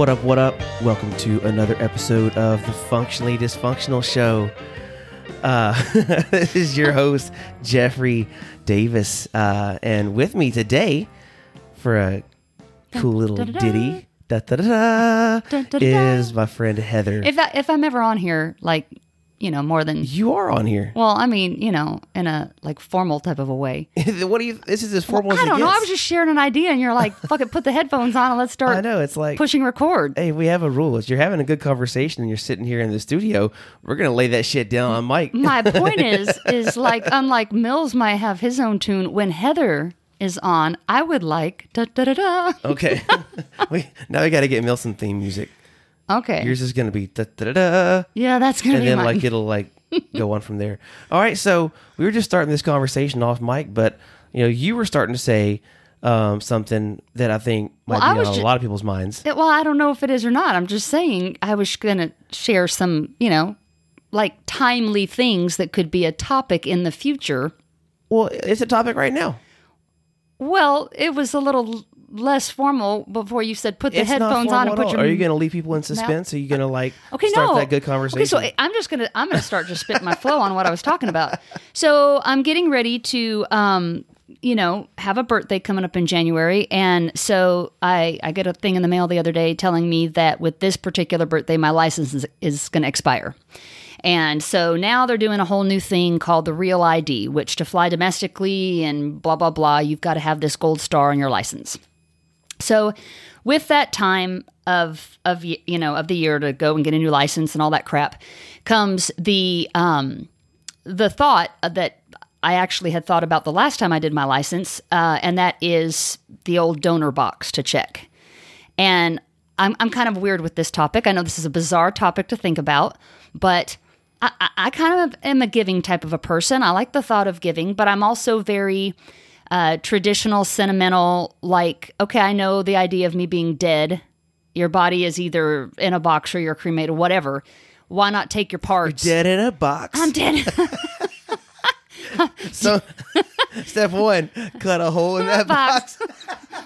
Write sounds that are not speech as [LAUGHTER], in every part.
What up, what up? Welcome to another episode of the Functionally Dysfunctional Show. Uh, [LAUGHS] this is your host, Jeffrey Davis. Uh, and with me today for a cool little ditty da, da, da, is my friend Heather. If I, if I'm ever on here, like you know, more than you are on here. well, I mean, you know, in a like formal type of a way. [LAUGHS] what do you? This is as formal as I don't know. I was just sharing an idea, and you're like, "Fuck it, put the headphones on and let's start I know. It's like pushing record." hey, we have a rule. If you're having a good conversation and you're sitting here in the studio, we're gonna lay that shit down on mic. My [LAUGHS] point is, is like unlike Mills might have his own tune. When Heather is on, I would like da da da da. Okay. [LAUGHS] we, now we got to get Milson theme music. Okay, Yours is gonna be da da da yeah, that's gonna and be then mine. like it'll like [LAUGHS] go on from there. All right. So we were just starting this conversation off Mike, but you know, you were starting to say um, something that I think might Well, be on ju- a lot of people's minds. well, I don't know if it is or not. I'm just saying I was gonna share some, you know, like timely things that could be a topic in the future. Well, it's a topic right now. Well, it was a little less formal before you said put the It's headphones on and put your. Are you going to leave people in suspense? Are you going to like [LAUGHS] Okay, start no. that good conversation? Okay, so I'm just gonna I'm gonna start just spitting my flow on what I was talking about. So I'm getting ready to um you know have a birthday coming up in January, and so I I get a thing in the mail the other day telling me that with this particular birthday my license is, is going to expire. And so now they're doing a whole new thing called the Real ID, which to fly domestically and blah blah blah, you've got to have this gold star on your license. So, with that time of of you know of the year to go and get a new license and all that crap, comes the um, the thought that I actually had thought about the last time I did my license, uh, and that is the old donor box to check. And I'm I'm kind of weird with this topic. I know this is a bizarre topic to think about, but I, I kind of am a giving type of a person. I like the thought of giving, but I'm also very uh, traditional, sentimental. Like, okay, I know the idea of me being dead. Your body is either in a box or you're cremated, whatever. Why not take your parts? dead in a box. I'm dead. [LAUGHS] [LAUGHS] so, [LAUGHS] step one, cut a hole in that box.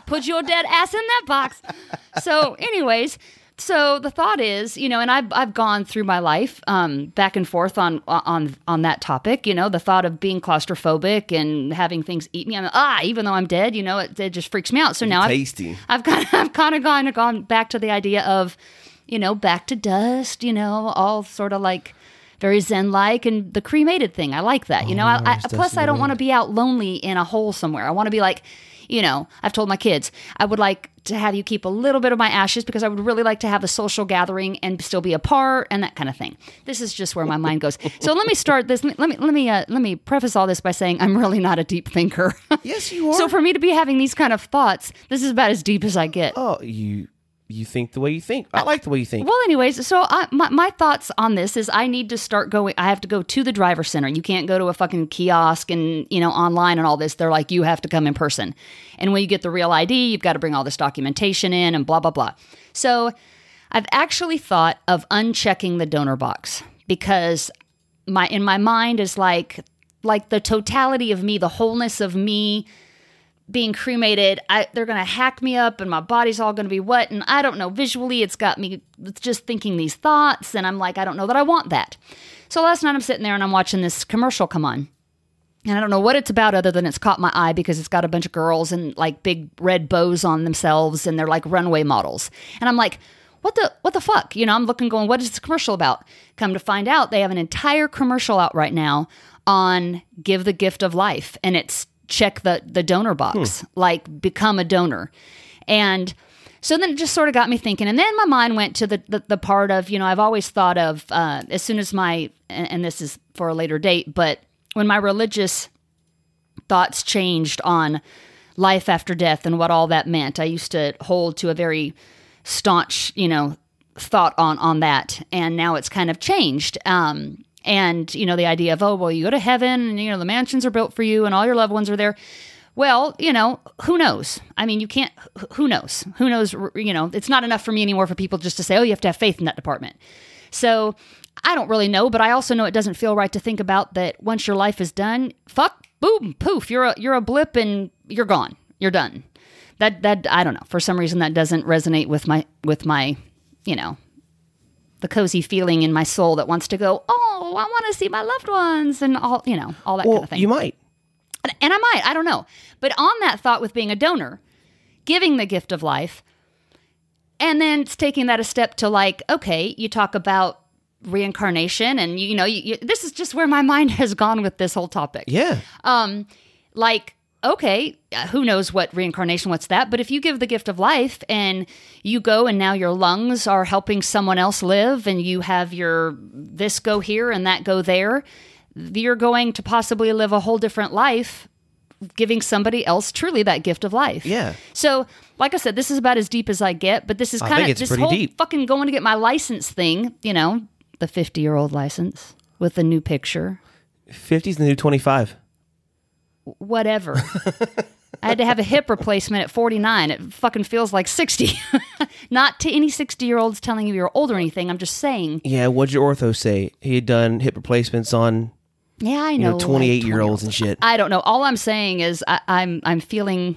Put your dead ass in that box. So, anyways, so the thought is, you know, and I've I've gone through my life um, back and forth on on on that topic. You know, the thought of being claustrophobic and having things eat me. I'm ah, even though I'm dead, you know, it, it just freaks me out. So now I've, Tasty. I've kind of, [LAUGHS] I've kind of gone gone back to the idea of, you know, back to dust. You know, all sort of like very zen like, and the cremated thing. I like that. You know, I, I, plus I don't want to be out lonely in a hole somewhere. I want to be like, you know, I've told my kids I would like to have you keep a little bit of my ashes because I would really like to have a social gathering and still be apart and that kind of thing. This is just where my mind goes. So let me start this. Let me let me uh, let me preface all this by saying I'm really not a deep thinker. Yes, you [LAUGHS] are. So for me to be having these kind of thoughts, this is about as deep as I get. oh, you you think the way you think. I like the way you think. Well, anyways, so I, my, my thoughts on this is I need to start going. I have to go to the driver center. You can't go to a fucking kiosk and, you know, online and all this. They're like, you have to come in person. And when you get the real ID, you've got to bring all this documentation in and blah, blah, blah. So I've actually thought of unchecking the donor box because my, in my mind is like, like the totality of me, the wholeness of me, being cremated, I, they're going to hack me up and my body's all going to be wet. And I don't know, visually, it's got me just thinking these thoughts. And I'm like, I don't know that I want that. So last night I'm sitting there and I'm watching this commercial come on. And I don't know what it's about other than it's caught my eye because it's got a bunch of girls and like big red bows on themselves and they're like runway models. And I'm like, what the what the fuck? You know, I'm looking going, what is this commercial about? Come to find out they have an entire commercial out right now on give the gift of life and it's check the the donor box, like become a donor. And so then it just sort of got me thinking. And then my mind went to the, the, the part of, you know, I've always thought of uh, as soon as my, and, and this is for a later date, but when my religious thoughts changed on life after death and what all that meant, I used to hold to a very staunch, you know, thought on on that. And now it's kind of changed. Um, and, you know, the idea of, oh, well, you go to heaven and, you know, the mansions are built for you and all your loved ones are there. Well, you know, who knows? I mean, you can't, who knows? Who knows? You know, it's not enough for me anymore for people just to say, oh, you have to have faith in that department. So I don't really know, but I also know it doesn't feel right to think about that once your life is done, fuck, boom, poof, you're a, you're a blip and you're gone. You're done. that that I don't know. For some reason, that doesn't resonate with my with my, you know, the cozy feeling in my soul that wants to go. Oh, I want to see my loved ones and all you know all that Well, kind of thing. you might. And- and I might, I don't know. But on that thought with being a donor, giving the gift of life, and then it's taking that a step to like, okay, you talk about reincarnation, and you, you know, you, you, this is just where my [LAUGHS] mind has gone with this whole topic. Yeah. Um, like, okay, uh, who knows what reincarnation, what's that? But if you give the gift of life and you go and now your lungs are helping someone else live, and you have your this go here and that go there, you're going to possibly live a whole different life giving somebody else truly that gift of life. Yeah. So, like I said, this is about as deep as I get, but this is kind of this whole deep. fucking going to get my license thing, you know, the 50 year old license with the new picture, 50's the new 25. Whatever. [LAUGHS] I had to have a hip replacement at 49. It fucking feels like 60. [LAUGHS] Not to any 60 year olds telling you you're old or anything. I'm just saying. Yeah, what'd your ortho say? He had done hip replacements on Yeah, I you know. know, 28 year olds and shit. I don't know. All I'm saying is I, I'm I'm feeling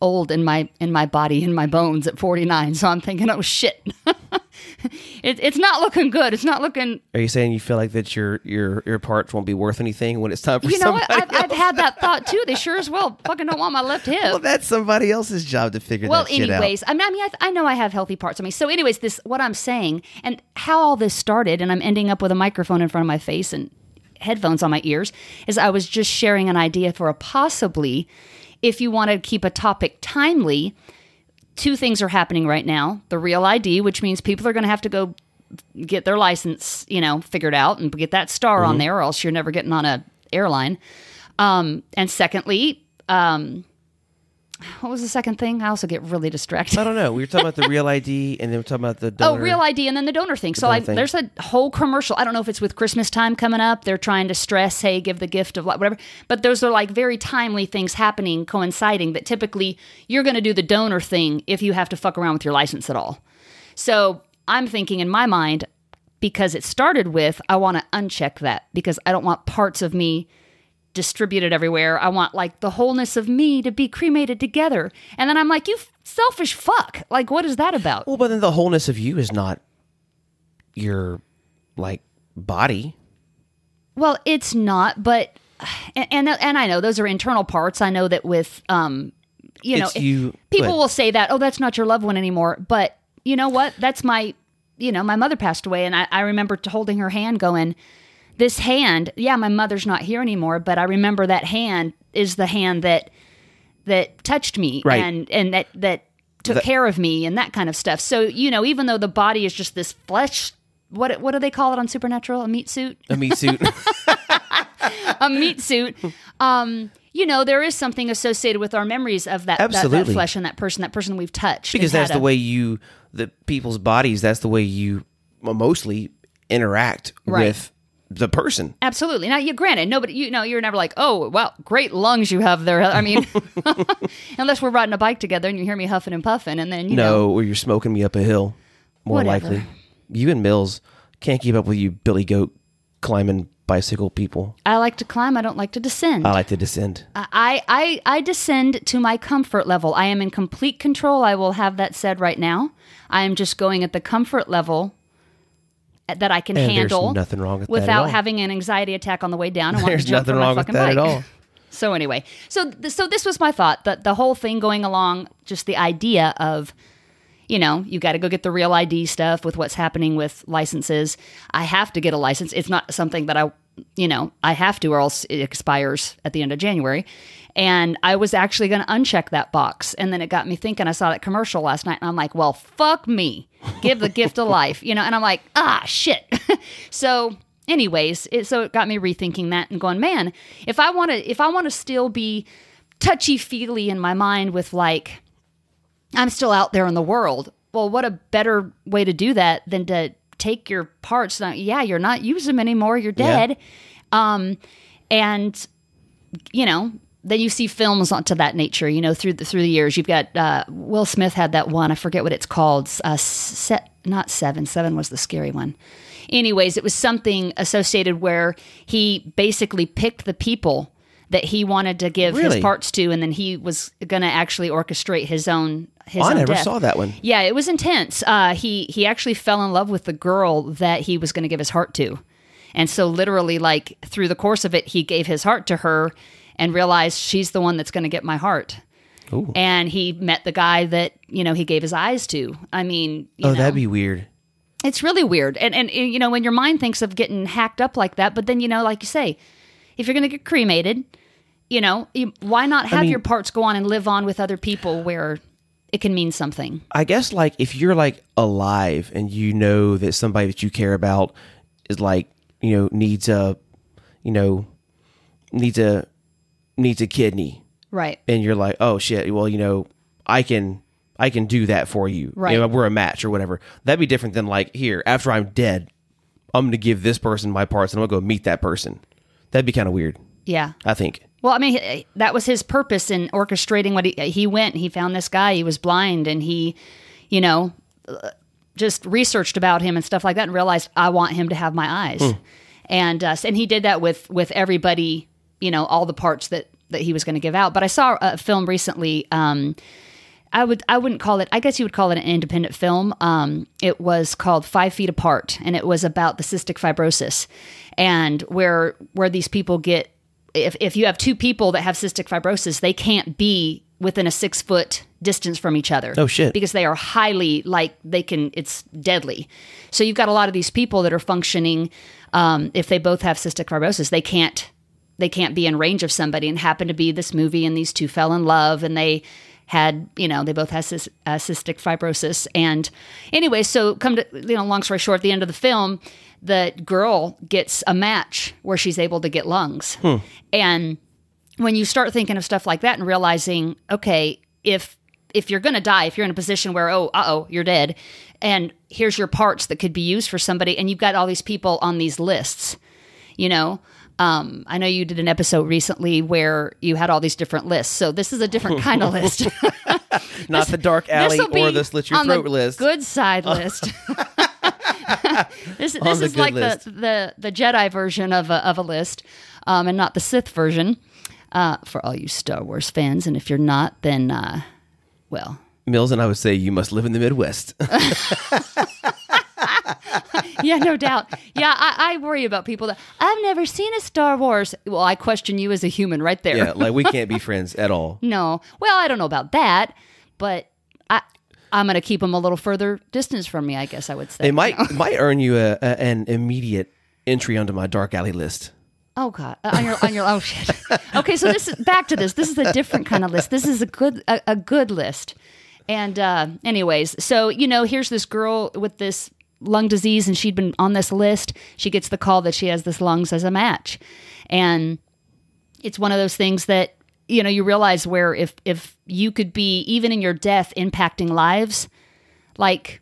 old in my in my body in my bones at 49. So I'm thinking, oh shit, [LAUGHS] [LAUGHS] it, it's not looking good. It's not looking. Are you saying you feel like that your your your parts won't be worth anything when it's time for You know what? I've, I've had that thought too. They sure as well fucking don't want my left hip. well, that's somebody else's job to figure Well, that shit out. anyways, I mean, I mean, I, I know I have healthy parts of me. So, anyways, this what I'm saying and how all this started, and I'm ending up with a microphone in front of my face and headphones on my ears, is I was just sharing an idea for a possibly, if you want to keep a topic timely. Two things are happening right now: the real ID, which means people are going to have to go get their license, you know, figured out and get that star Mm-hmm. on there, or else you're never getting on a airline. Um, and secondly, um, what was the second thing? I also get really distracted. I don't know. We were talking about the real ID, [LAUGHS] and then we're talking about the Oh, donor. real ID and then the donor thing. So donor I, thing. there's a whole commercial. I don't know if it's with Christmas time coming up. They're trying to stress, hey, give the gift of whatever. But those are like very timely things happening, coinciding that typically you're going to do the donor thing if you have to fuck around with your license at all. So I'm thinking in my mind, because it started with, I want to uncheck that because I don't want parts of me distributed everywhere. I want like the wholeness of me to be cremated together. And then I'm like, you selfish fuck. Like, what is that about? Well, but then the wholeness of you is not your like body. Well, it's not, but and and, and I know those are internal parts. I know that with um, you know, you- people ahead. will say that, oh, that's not your loved one anymore. But you know what? That's my, you know, my mother passed away, and I, I remember holding her hand, going, "This hand, yeah, my mother's not here anymore, but I remember that hand is the hand that that touched me, Right. and and that that took That- care of me, and that kind of stuff. So you know, even though the body is just this flesh." What, what do they call it on Supernatural? A meat suit? A meat suit. [LAUGHS] a meat suit. Um, you know, there is something associated with our memories of that, that, that Absolutely. flesh and that person, that person we've touched. because that's the a- way you the people's bodies that's the way you mostly interact Right. with the person Absolutely. Now, you granted, nobody, you know, you're never like, oh, well, great lungs you have there. I mean, [LAUGHS] [LAUGHS] unless we're riding a bike together and you hear me huffing and puffing, and then you know, no or you're smoking me up a hill more Whatever. likely you and mills can't keep up with you billy goat climbing bicycle people I like to climb. I don't like to descend. i like to descend I, I I descend to my comfort level. I am in complete control. I will have that said right now. I am just going at the comfort level that I can And handle nothing wrong with that at without having an anxiety attack on the way down. Want there's to jump nothing wrong with fucking that at bike. all [LAUGHS] So anyway, so th- so this was my thought that the whole thing going along, just the idea of, you know, you got to go get the real ID stuff with what's happening with licenses. I have to get a license. It's not something that I, you know, I have to or else it expires at the end of January. And I was actually going to uncheck that box, and then it got me thinking. I saw that commercial last night, and I'm like, well, fuck me, give the gift of life, you know. And I'm like, ah, shit. [LAUGHS] so anyways it, so it got me rethinking that and going man if i want to if i want to still be touchy feely in my mind with like i'm still out there in the world well what a better way to do that than to take your parts Now, yeah you're not using them anymore you're Yeah. dead um and you know then you see films to that nature you know through the through the years you've got uh, will smith had that one i forget what it's called uh, set not seven seven was the scary one anyways it was something associated where he basically picked the people that he wanted to give Really? his parts to, and then he was going to actually orchestrate his own his I own never death. saw that one. Yeah, it was intense. Uh, he he actually fell in love with the girl that he was going to give his heart to, and so literally, like through the course of it, he gave his heart to her and realized she's the one that's going to get my heart. Ooh. And he met the guy that you know he gave his eyes to. I mean, you Oh, know, that'd be weird. it's really weird. And, and you know when your mind thinks of getting hacked up like that, but then you know, like you say, if you're going to get cremated, you know, you, why not have mean- your parts go on and live on with other people where it can mean something? I guess like if you're like alive and you know that somebody that you care about is like you know needs a you know needs a needs a kidney Right. and you're like oh shit well you know I can I can do that for you Right. You know, we're a match or whatever that'd be different than like here after I'm dead I'm gonna give this person my parts and I'm gonna go meet that person that'd be kind of weird Yeah. I think Well, I mean, that was his purpose in orchestrating what he he went. He found this guy. He was blind, and he, you know, uh, just researched about him and stuff like that, and realized I want him to have my eyes. And uh, and he did that with with everybody. You know, all the parts that that he was going to give out. But I saw a film recently. Um, I would I wouldn't call it. I guess you would call it an independent film. Um, it was called Five Feet Apart, and it was about the cystic fibrosis, and where where these people get if if you have two people that have cystic fibrosis, they can't be within a six foot distance from each other. Oh, shit. Because they are highly like they can. It's deadly. So you've got a lot of these people that are functioning. Um, if they both have cystic fibrosis, they can't they can't be in range of somebody and happen to be this movie and these two fell in love and they had you know they both had cys- uh, cystic fibrosis. And anyway so come to you know long story short at the end of the film the girl gets a match where she's able to get lungs. And when you start thinking of stuff like that and realizing okay if if you're going to die if you're in a position where oh uh-oh you're dead and here's your parts that could be used for somebody and you've got all these people on these lists you know um, i know you did an episode recently where you had all these different lists. So this is a different kind of list. [LAUGHS] Not the dark alley or the slit your on throat the list. good side [LAUGHS] list. [LAUGHS] This, this is like the, the the jedi version of a, of a list um, and not the sith version. Uh, for all you star wars fans and if you're not then uh, well. Mills and I would say you must live in the Midwest [LAUGHS] yeah, no doubt. Yeah, I, I worry about people that I've never seen a Star Wars. Well, I question you as a human right there. yeah like we [LAUGHS] can't be friends at all No. Well, I don't know about that, but I I'm going to keep them a little further distance from me, I guess I would say. It might [LAUGHS] might earn you a, a, an immediate entry onto my dark alley list. Oh god, Uh, on your on your oh shit. Okay, so this is back to this. This is a different kind of list. This is a good a, a good list. And uh anyways, so you know, here's this girl with this lung disease and she'd been on this list. She gets the call that she has this lungs as a match. And it's one of those things that you know, you realize where if if you could be even in your death impacting lives, like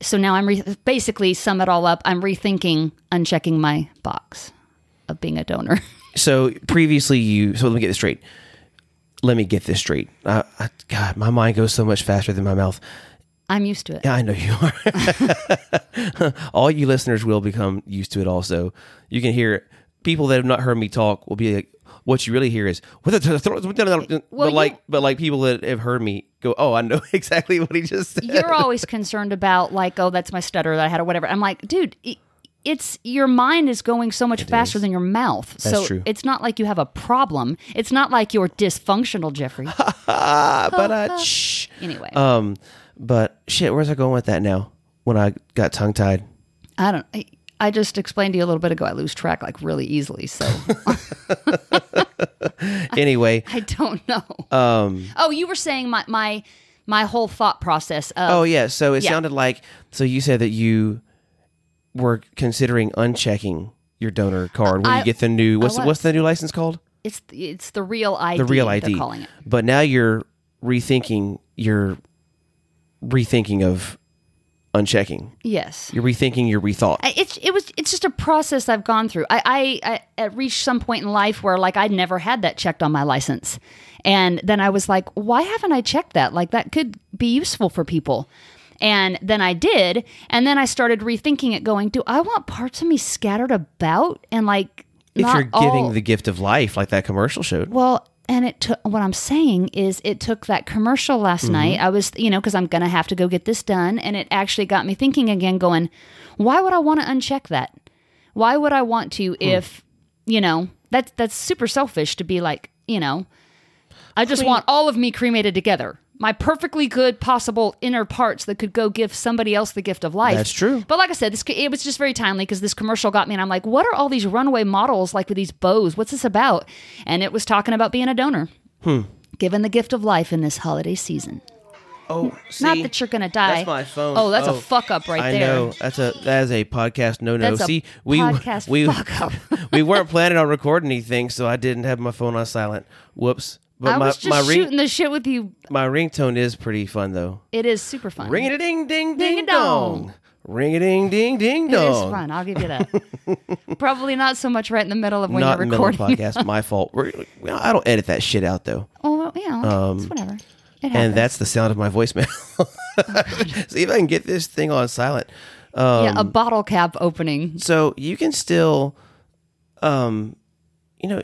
so now I'm re- basically sum it all up. I'm rethinking unchecking my box of being a donor. [LAUGHS] So previously you so let me get this straight. Let me get this straight. Uh, I, God, my mind goes so much faster than my mouth. I'm used to it. Yeah, I know you are. [LAUGHS] All you listeners will become used to it. Also, you can hear people that have not heard me talk will be like, "What you really hear is Well, but like, you- but like people that have heard me go, "Oh, I know [LAUGHS] exactly what he just said." You're always concerned about like, oh, that's my stutter that I had or whatever. I'm like, dude, it's your mind is going so much faster than your mouth. so true. it's not like you have a problem. It's not like you're dysfunctional, Jeffrey. [LAUGHS] But uh, anyway, Um, but shit, where's I going with that now? When I got tongue tied. I don't. I, I just explained to you a little bit ago. I lose track like really easily, so [LAUGHS] Anyway, [LAUGHS] I don't know. um, oh, you were saying my my my whole thought process of oh yeah. So it Yeah. sounded like so you said that you were considering unchecking your donor card when I- you get the new what's what's the new license called? it's it's the real ID. The real they're ID. calling it. But now you're rethinking your rethinking of unchecking. Yes. You're rethinking your rethought. I- it's it was it's just a process I've gone through. I, I I reached some point in life where like I'd never had that checked on my license, and then I was like, why haven't I checked that? Like that could be useful for people. And then I did, and then I started rethinking it, going, do I want parts of me scattered about and like if you're giving all- the gift of life, like that commercial showed. Well, and it took what I'm saying is it took that commercial last mm-hmm. night. I was, you know, because I'm going to have to go get this done. And it actually got me thinking again, going, why would I want to uncheck that? Why would I want to hmm. if, you know, that's, that's super selfish to be like, you know, I just want all of me cremated together. My perfectly good possible inner parts that could go give somebody else the gift of life. That's true. But like I said, this it was just very timely because this commercial got me, and I'm like, what are all these runaway models like with these bows? What's this about? And it was talking about being a donor, Hmm. given the gift of life in this holiday season. Oh, see, Not that you're gonna die. That's my phone. Oh, that's a fuck up right I there. know. That's a that is a podcast no no. See, we podcast we fuck up. [LAUGHS] we weren't planning on recording anything, so I didn't have my phone on silent. Whoops. But I my was just my ring shooting the shit with you. my ringtone is pretty fun though. It is super fun. Ring a ding ding ding Ding-a-dong. dong. Ring a ding ding ding It is dong. fun. I'll give you that. [LAUGHS] Probably not so much right in the middle of when Not you're the middle of the recording. podcast. My [LAUGHS] fault. We're, well, I don't edit that shit out though, oh, well, yeah, it's whatever. It happens. and that's the sound of my voicemail. [LAUGHS] See if I can get this thing on silent. Um, yeah, a bottle cap opening. so you can still um you know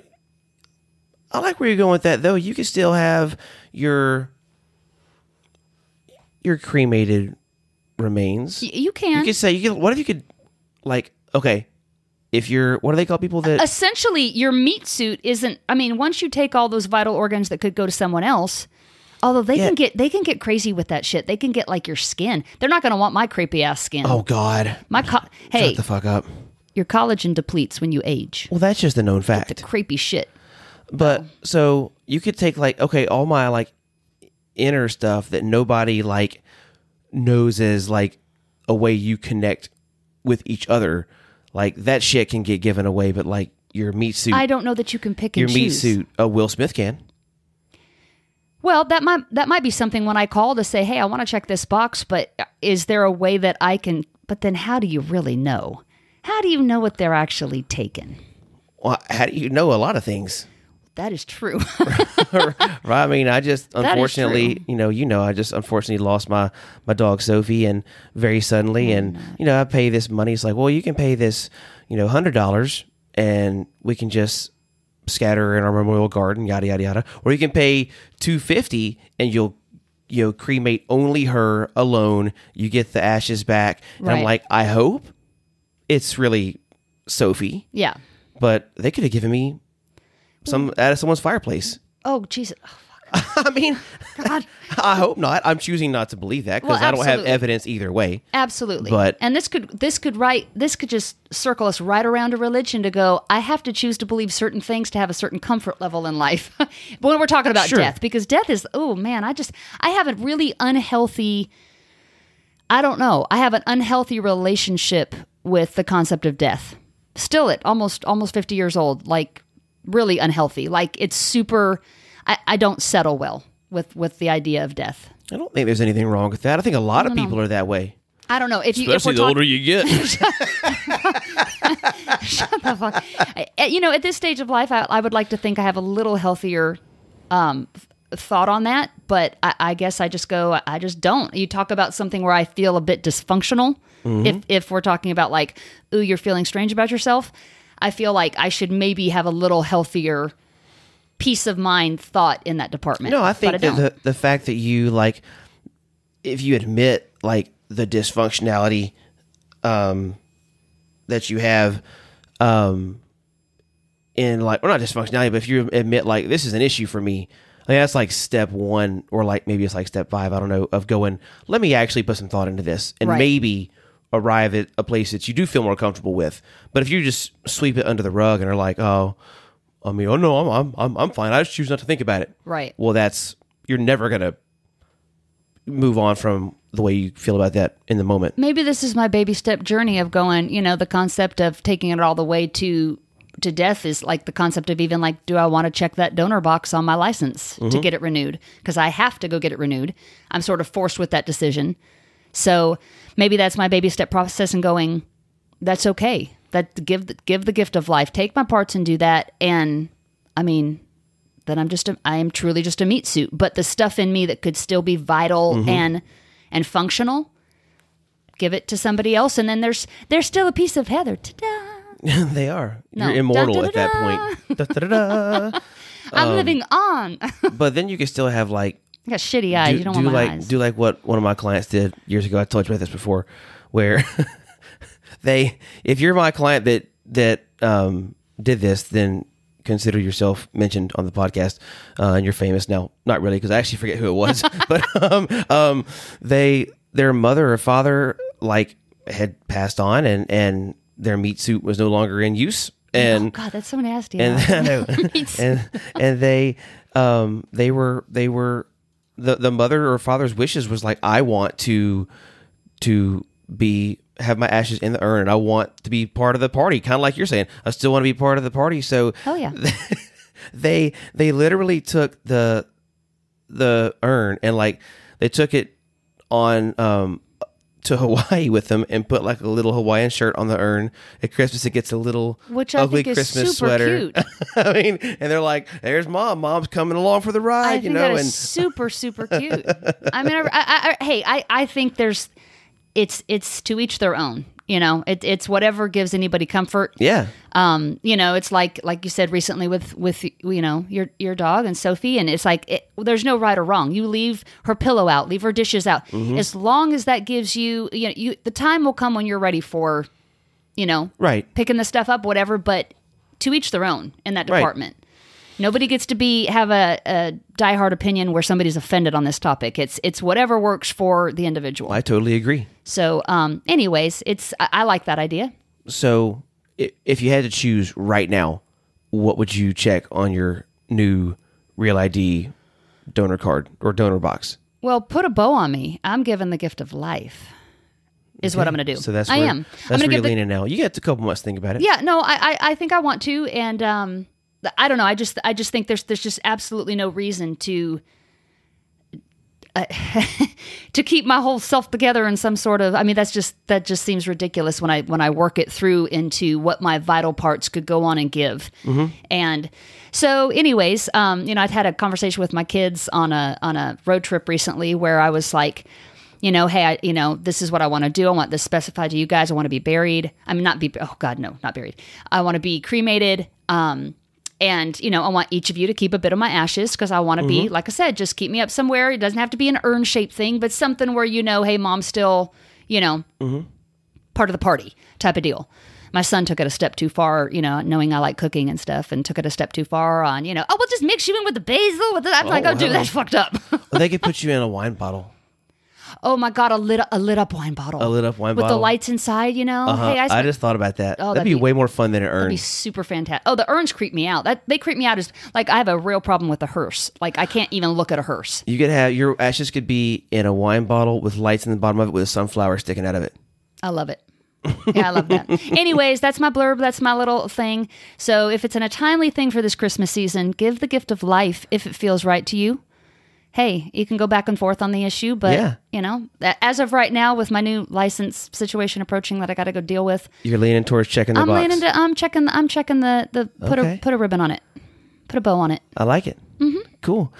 i like where you're going with that though. You can still have your your cremated remains. Y- You can. you could say you could what if you could like okay if you're what do they call people that essentially your meat suit isn't i mean once you take all those vital organs that could go to someone else although they Yeah. can get they can get crazy with that shit. They can get like your skin. They're not going to want my creepy ass skin. Oh god. My co- hey. shut the fuck up. Your collagen depletes when you age. Well that's just a known fact. It's creepy shit But so you could take like okay, all my like inner stuff that nobody like knows as like a way you connect with each other. Like that shit can get given away, but like your meat suit, i don't know that you can pick and your meat choose suit, uh, Will Smith can. well that might that might be something when i call to say hey i want to check this box but is there a way that i can but then how do you really know how do you know what they're actually taking Well, how do you know a lot of things? That is true. [LAUGHS] Right? I mean, I just unfortunately, you know, you know, I just unfortunately lost my my dog Sophie, and very suddenly, and mm. you know, I pay this money. It's like, well, you can pay this, you know, hundred dollars, and we can just scatter in our memorial garden, yada yada yada, or you can pay two fifty, and you'll you know cremate only her alone. You get the ashes back, and I'm like, I hope it's really Sophie, yeah. But they could have given me some out of someone's fireplace. oh jesus oh, [LAUGHS] I mean, God. [LAUGHS] I hope not. I'm choosing not to believe that because Well, I don't have evidence either way. Absolutely. But- and this could this could right this could just circle us right around to religion to go, I have to choose to believe certain things to have a certain comfort level in life. but [LAUGHS] when we're talking about Sure. death, because death is oh man, I just I have a really unhealthy I don't know. I have an unhealthy relationship with the concept of death. Still at almost almost 50 years old, like really unhealthy. Like it's super I, I don't settle well with with the idea of death. I don't think there's anything wrong with that. I think a lot of people are that way. I don't know if you if we're talking, you get. [LAUGHS] Shut the fuck? You know, at this stage of life, I, I would like to think I have a little healthier um, thought on that, but I, I guess I just go, I just don't. You talk about something where I feel a bit dysfunctional. If if we're talking about like, ooh, you're feeling strange about yourself, I feel like I should maybe have a little healthier peace of mind thought in that department. no, I think don't. the the fact that you like, if you admit like the dysfunctionality, um, that you have, um, in like, well, not dysfunctionality, but if you admit like this is an issue for me, like that's like step one, or like maybe it's like step five. I don't know of going. Let me actually put some thought into this, and Right. maybe arrive at a place that you do feel more comfortable with. But if you just sweep it under the rug and are like, oh, I mean, oh no, I'm I'm I'm, I'm fine. I just choose not to think about it. Right. Well, that's you're never gonna move on from the way you feel about that in the moment. maybe this is my baby step journey of going you know the concept of taking it all the way to to death is like the concept of even like do i want to check that donor box on my license to mm-hmm. get it renewed because i have to go get it renewed i'm sort of forced with that decision so maybe that's my baby step process and going that's okay that give the, give the gift of life take my parts and do that and i mean then i'm just a, i am truly just a meat suit but the stuff in me that could still be vital and and functional give it to somebody else and then there's there's still a piece of heather Ta-da! [LAUGHS] they are. No. You're immortal at that point. [LAUGHS] I'm Um, living on. [LAUGHS] But then you can still have like got shitty eyes. do, you don't do want my like eyes. do like what one of my clients did years ago. I told you about this before, where [LAUGHS] they if you're my client that that um, did this, then consider yourself mentioned on the podcast, uh, and you're famous now. Not really, because I actually forget who it was, [LAUGHS] [LAUGHS] but um, um, they their mother or father like had passed on, and and their meat suit was no longer in use, and oh God, that's so nasty. and I It's- and and they um they were they were the the mother or father's wishes was like I want to to be have my ashes in the urn. And I want to be part of the party. Kind of like you're saying I still want to be part of the party. So Hell yeah. [LAUGHS] they they literally took the the urn and like they took it on um to Hawaii with them and put like a little Hawaiian shirt on the urn. At Christmas, it gets a little Which I ugly think is Christmas super sweater. cute. [LAUGHS] I mean, and they're like, "There's mom. Mom's coming along for the ride," I you think know. that And super super [LAUGHS] cute. I mean, I, I, I, hey, I, I think there's it's it's to each their own. You know, it, it's whatever gives anybody comfort. yeah, Um, you know, it's like like you said recently with with you know your your dog and Sophie, and it's like it, there's no right or wrong. You leave her pillow out, leave her dishes out, Mm-hmm. as long as that gives you you know you the time will come when you're ready for, you know, right. picking the stuff up, whatever. But to each their own in that Right. Nobody gets to be have a, a diehard opinion where somebody's offended on this topic. It's it's whatever works for the individual. I totally agree. so, um, anyways, it's I, I like that idea. So, i- if you had to choose right now, what would you check on your new Real ID donor card or donor box? Well, put a bow on me. I'm given the gift of life. Is what I'm going to do. So that's I where, am. That's I'm where going to you're the, leaning now. You got a couple months to think about it. Yeah, no, I, I I think I want to, and um, I don't know. I just I just think there's there's just absolutely no reason to. Uh, [LAUGHS] to keep my whole self together in some sort of i mean that's just that just seems ridiculous when i when i work it through into what my vital parts could go on and give and so anyways um you know i'd had a conversation with my kids on a on a road trip recently where i was like you know, hey, I, you know, this is what I want to do. I want this specified to you guys. I want to be buried. I mean, not be, oh God, no, not buried. I want to be cremated. Um, and, you know, I want each of you to keep a bit of my ashes because I want to be, mm-hmm. like I said, just keep me up somewhere. It doesn't have to be an urn shaped thing, but something where, you know, hey, mom's still, you know, mm-hmm. part of the party type of deal. My son took it a step too far, you know, knowing I like cooking and stuff, and took it a step too far on, you know, oh, we'll just mix you in with the basil. With the, I'm like, oh, dude, that's fucked up. Well, they [LAUGHS] could put you in a wine bottle. Oh my god, a lit a lit up wine bottle. A lit up wine with bottle. With the lights inside. You know, Uh-huh. hey, I, I just thought about that. Oh, that'd, that'd be, be- way more fun than an urn. That'd be super fantastic. Oh, the urns creep me out. That they creep me out as like I have a real problem with a hearse. Like I can't even look at a hearse. You could have your ashes could be in a wine bottle with lights in the bottom of it with a sunflower sticking out of it. I love it. Yeah, I love that. [LAUGHS] Anyways, that's my blurb. That's my little thing. So if it's in a timely thing for this Christmas season, give the gift of life if it feels right to you. Hey, you can go back and forth on the issue, but Yeah. you know, as of right now, with my new license situation approaching that I got to go deal with, You're leaning towards checking the I'm box. leaning to, I'm checking. I'm checking the the put Okay. a put a ribbon on it, put a bow on it. I like it. Mm-hmm. Cool.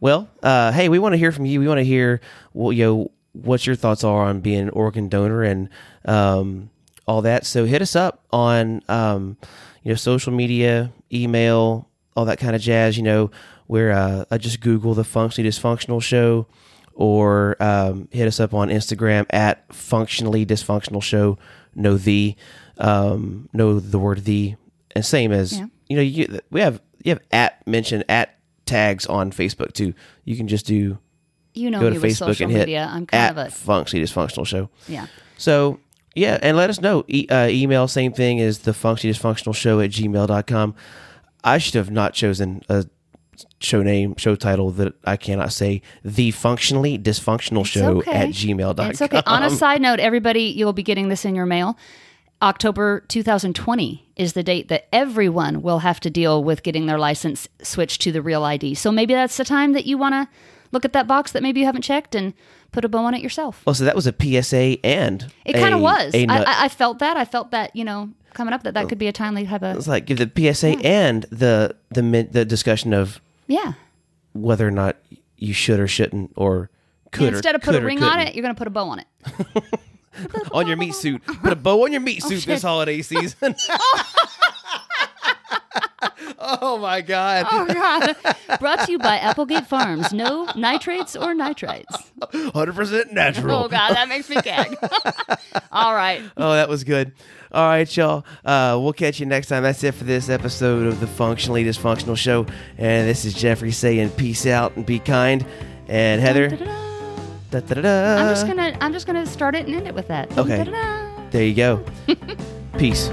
Well, uh, hey, we want to hear from you. We want to hear what you know, what your thoughts are on being an organ donor and um, all that. So hit us up on um, you know social media, email, all that kind of jazz. You know, where uh, I just Google the Functionally Dysfunctional Show, or um, hit us up on Instagram at Functionally Dysfunctional Show. No the, um, no the word the, and same as Yeah. you know you we have you have at mention at tags on Facebook too. You can just do You know go to with Facebook social and hit media. I'm kind at of a Functionally Dysfunctional Show. yeah. So yeah, and let us know. E- uh, email same thing as the Functionally Dysfunctional Show at gmail.com. I should have not chosen a show name, show title that I cannot say. The Functionally Dysfunctional Show okay. at gmail.com. It's okay. On a side note, everybody, you'll be getting this in your mail. October 2020 is the date that everyone will have to deal with getting their license switched to the real ID. So maybe that's the time that you want to look at that box that maybe you haven't checked and put a bow on it yourself. Well, so that was a PSA and It kind of was. a I, I, I felt that. I felt that, you know, coming up that that oh. could be a timely type of. it's like give the PSA and the the the discussion of Yeah. whether or not you should or shouldn't or could And instead or of put a could or ring on it, you're going to put a bow on it. [LAUGHS] on your meat suit. Put a bow on your meat suit this holiday season. [LAUGHS] [LAUGHS] oh my god. Oh God! Brought to you by Applegate Farms. No nitrates or nitrites. 100% natural. Oh God, that makes me gag. [LAUGHS] All right. Oh, that was good. All right, y'all. Uh, we'll catch you next time. That's it for this episode of the Functionally Dysfunctional Show. And this is Jeffrey saying peace out and be kind. And Heather. Da-da-da. Da-da-da. I'm just gonna I'm just gonna start it and end it with that. Okay. There you go. [LAUGHS] peace.